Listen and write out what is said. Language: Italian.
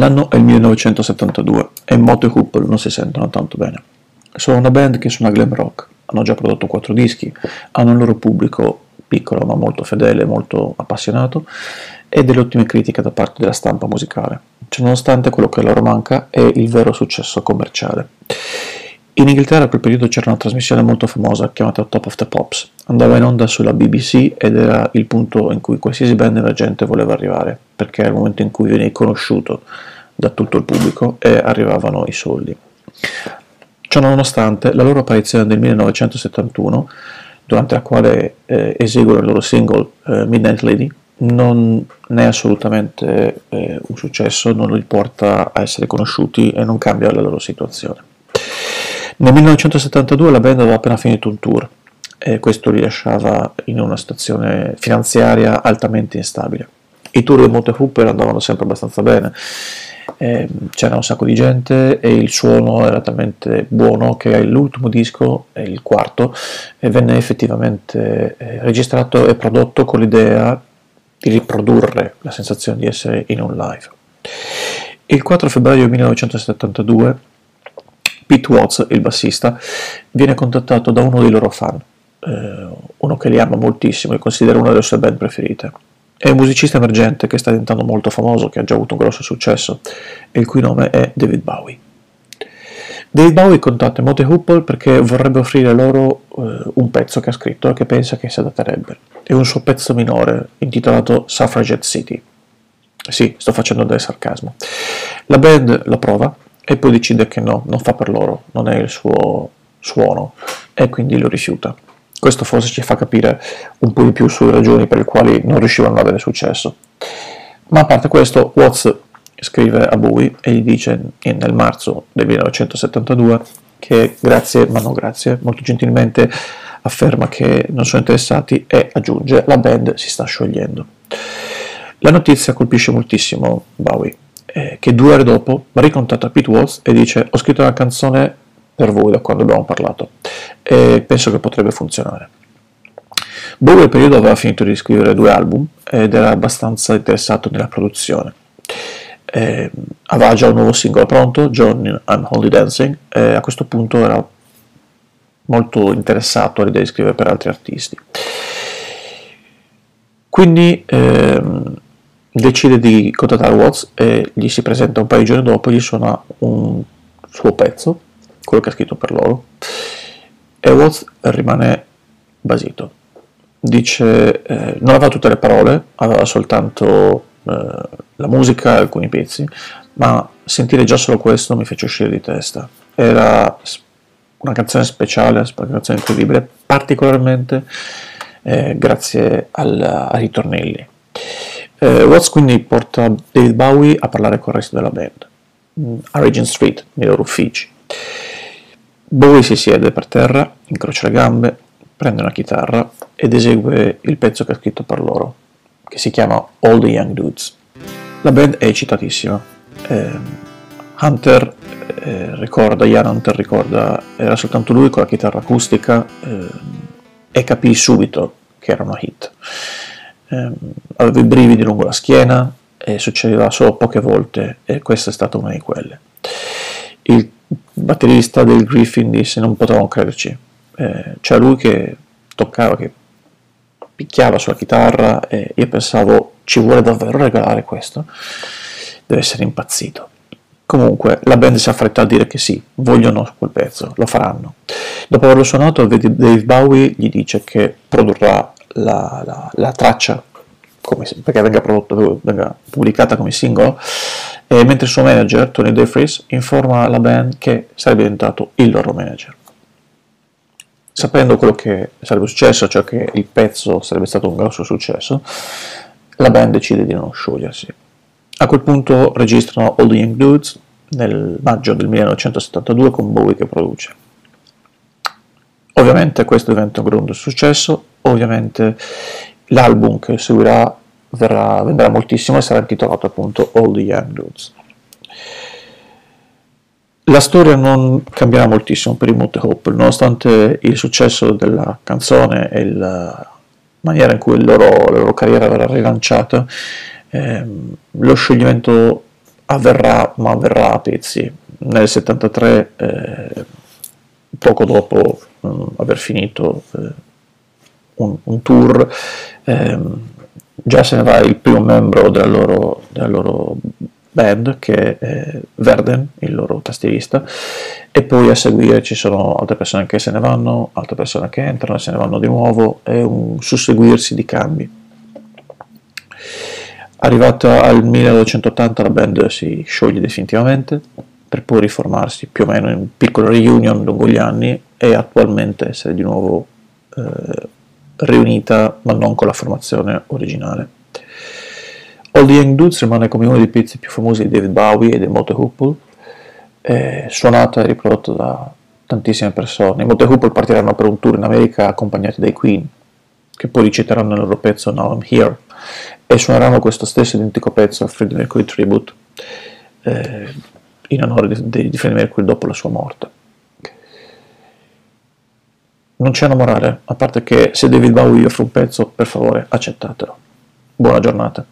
L'anno è il 1972 e Motte Hoople non si sentono tanto bene. Sono una band che suona glam rock, hanno già prodotto quattro dischi, hanno il loro pubblico piccolo ma molto fedele, molto appassionato e delle ottime critiche da parte della stampa musicale. Ciononostante quello che loro manca è il vero successo commerciale. In Inghilterra a quel periodo c'era una trasmissione molto famosa chiamata Top of the Pops. Andava in onda sulla BBC ed era il punto in cui qualsiasi band emergente voleva arrivare, perché era il momento in cui vieni conosciuto da tutto il pubblico e arrivavano i soldi. Ciononostante, la loro apparizione nel 1971, durante la quale eh, eseguono il loro single eh, Midnight Lady, non è assolutamente eh, un successo, non li porta a essere conosciuti e non cambia la loro situazione. Nel 1972 la band aveva appena finito un tour e questo li lasciava in una situazione finanziaria altamente instabile. I tour di Monte Hooper andavano sempre abbastanza bene, eh, c'era un sacco di gente e il suono era talmente buono che l'ultimo disco, il quarto, venne effettivamente eh, registrato e prodotto con l'idea di riprodurre la sensazione di essere in un live. Il 4 febbraio 1972 Pete Watts, il bassista, viene contattato da uno dei loro fan, eh, uno che li ama moltissimo e considera una delle sue band preferite. È un musicista emergente che sta diventando molto famoso, che ha già avuto un grosso successo, e il cui nome è David Bowie. David Bowie contatta Mote Hoople perché vorrebbe offrire loro eh, un pezzo che ha scritto e che pensa che si adatterebbe. È un suo pezzo minore, intitolato Suffragette City. Sì, sto facendo del sarcasmo. La band la prova e poi decide che no, non fa per loro, non è il suo suono e quindi lo rifiuta. Questo forse ci fa capire un po' di più sulle ragioni per le quali non riuscivano ad avere successo. Ma a parte questo, Watts scrive a Bowie e gli dice nel marzo del 1972 che grazie, ma non grazie, molto gentilmente afferma che non sono interessati e aggiunge la band si sta sciogliendo. La notizia colpisce moltissimo Bowie eh, che due ore dopo ricontatta Pete Walls e dice ho scritto una canzone per voi da quando abbiamo parlato e penso che potrebbe funzionare. Bowie al periodo aveva finito di scrivere due album ed era abbastanza interessato nella produzione. Eh, aveva già un nuovo singolo pronto, John I'm Only Dancing, e a questo punto era molto interessato all'idea di scrivere per altri artisti. Quindi ehm, decide di contattare Watts e gli si presenta un paio di giorni dopo gli suona un suo pezzo, quello che ha scritto per loro, e Watts rimane basito. Dice, eh, non aveva tutte le parole, aveva soltanto eh, la musica e alcuni pezzi, ma sentire già solo questo mi fece uscire di testa. Era una canzone speciale, una canzone incredibile, particolarmente eh, grazie al, ai ritornelli. Eh, Watts quindi porta David Bowie a parlare con il resto della band, mm, a Regent Street, nei loro uffici. Bowie si siede per terra, incrocia le gambe, prende una chitarra ed esegue il pezzo che ha scritto per loro, che si chiama All the Young Dudes. La band è eccitatissima. Eh, Hunter eh, ricorda, Ian Hunter ricorda, era soltanto lui con la chitarra acustica eh, e capì subito che era una hit eh, avevo i brividi lungo la schiena e succedeva solo poche volte e questa è stata una di quelle. Il batterista del Griffin disse non potevamo crederci, eh, c'era lui che toccava, che picchiava sulla chitarra e io pensavo ci vuole davvero regalare questo, deve essere impazzito. Comunque la band si affretta a dire che sì, vogliono quel pezzo, lo faranno. Dopo averlo suonato, Dave Bowie gli dice che produrrà la, la, la traccia come, perché venga, prodotto, venga pubblicata come singolo, e mentre il suo manager, Tony DeFries, informa la band che sarebbe diventato il loro manager. Sapendo quello che sarebbe successo, cioè che il pezzo sarebbe stato un grosso successo, la band decide di non sciogliersi. A quel punto registrano All the Young Dudes nel maggio del 1972 con Bowie che produce. Ovviamente questo diventa un grande successo, ovviamente l'album che seguirà verrà, vendrà moltissimo e sarà intitolato appunto All the Young Dudes. La storia non cambierà moltissimo per i Mute Hope, nonostante il successo della canzone e la maniera in cui loro, la loro carriera verrà rilanciata, ehm, lo scioglimento avverrà, ma avverrà a pezzi. Nel 73, eh, poco dopo mh, mm, aver finito eh, un, un, tour, ehm, già se ne va il primo membro della loro, della loro band che è Verden, il loro tastierista, e poi a seguire ci sono altre persone che se ne vanno, altre persone che entrano e se ne vanno di nuovo, è un susseguirsi di cambi. Arrivata al 1980 la band si scioglie definitivamente per poi riformarsi più o meno in piccole reunion lungo gli anni e attualmente essere di nuovo eh, riunita ma non con la formazione originale. All the Young Dudes rimane come uno dei pezzi più famosi di David Bowie e dei Mote Hoople, suonata e riprodotta da tantissime persone. I Mote Hoople partiranno per un tour in America accompagnati dai Queen, che poi reciteranno il loro pezzo Now I'm Here, e suoneranno questo stesso identico pezzo a Freddie Mercury Tribute, eh, in onore di, di Freddie Mercury dopo la sua morte. Non c'è una morale, a parte che se David Bowie offre un pezzo, per favore accettatelo. Buona giornata.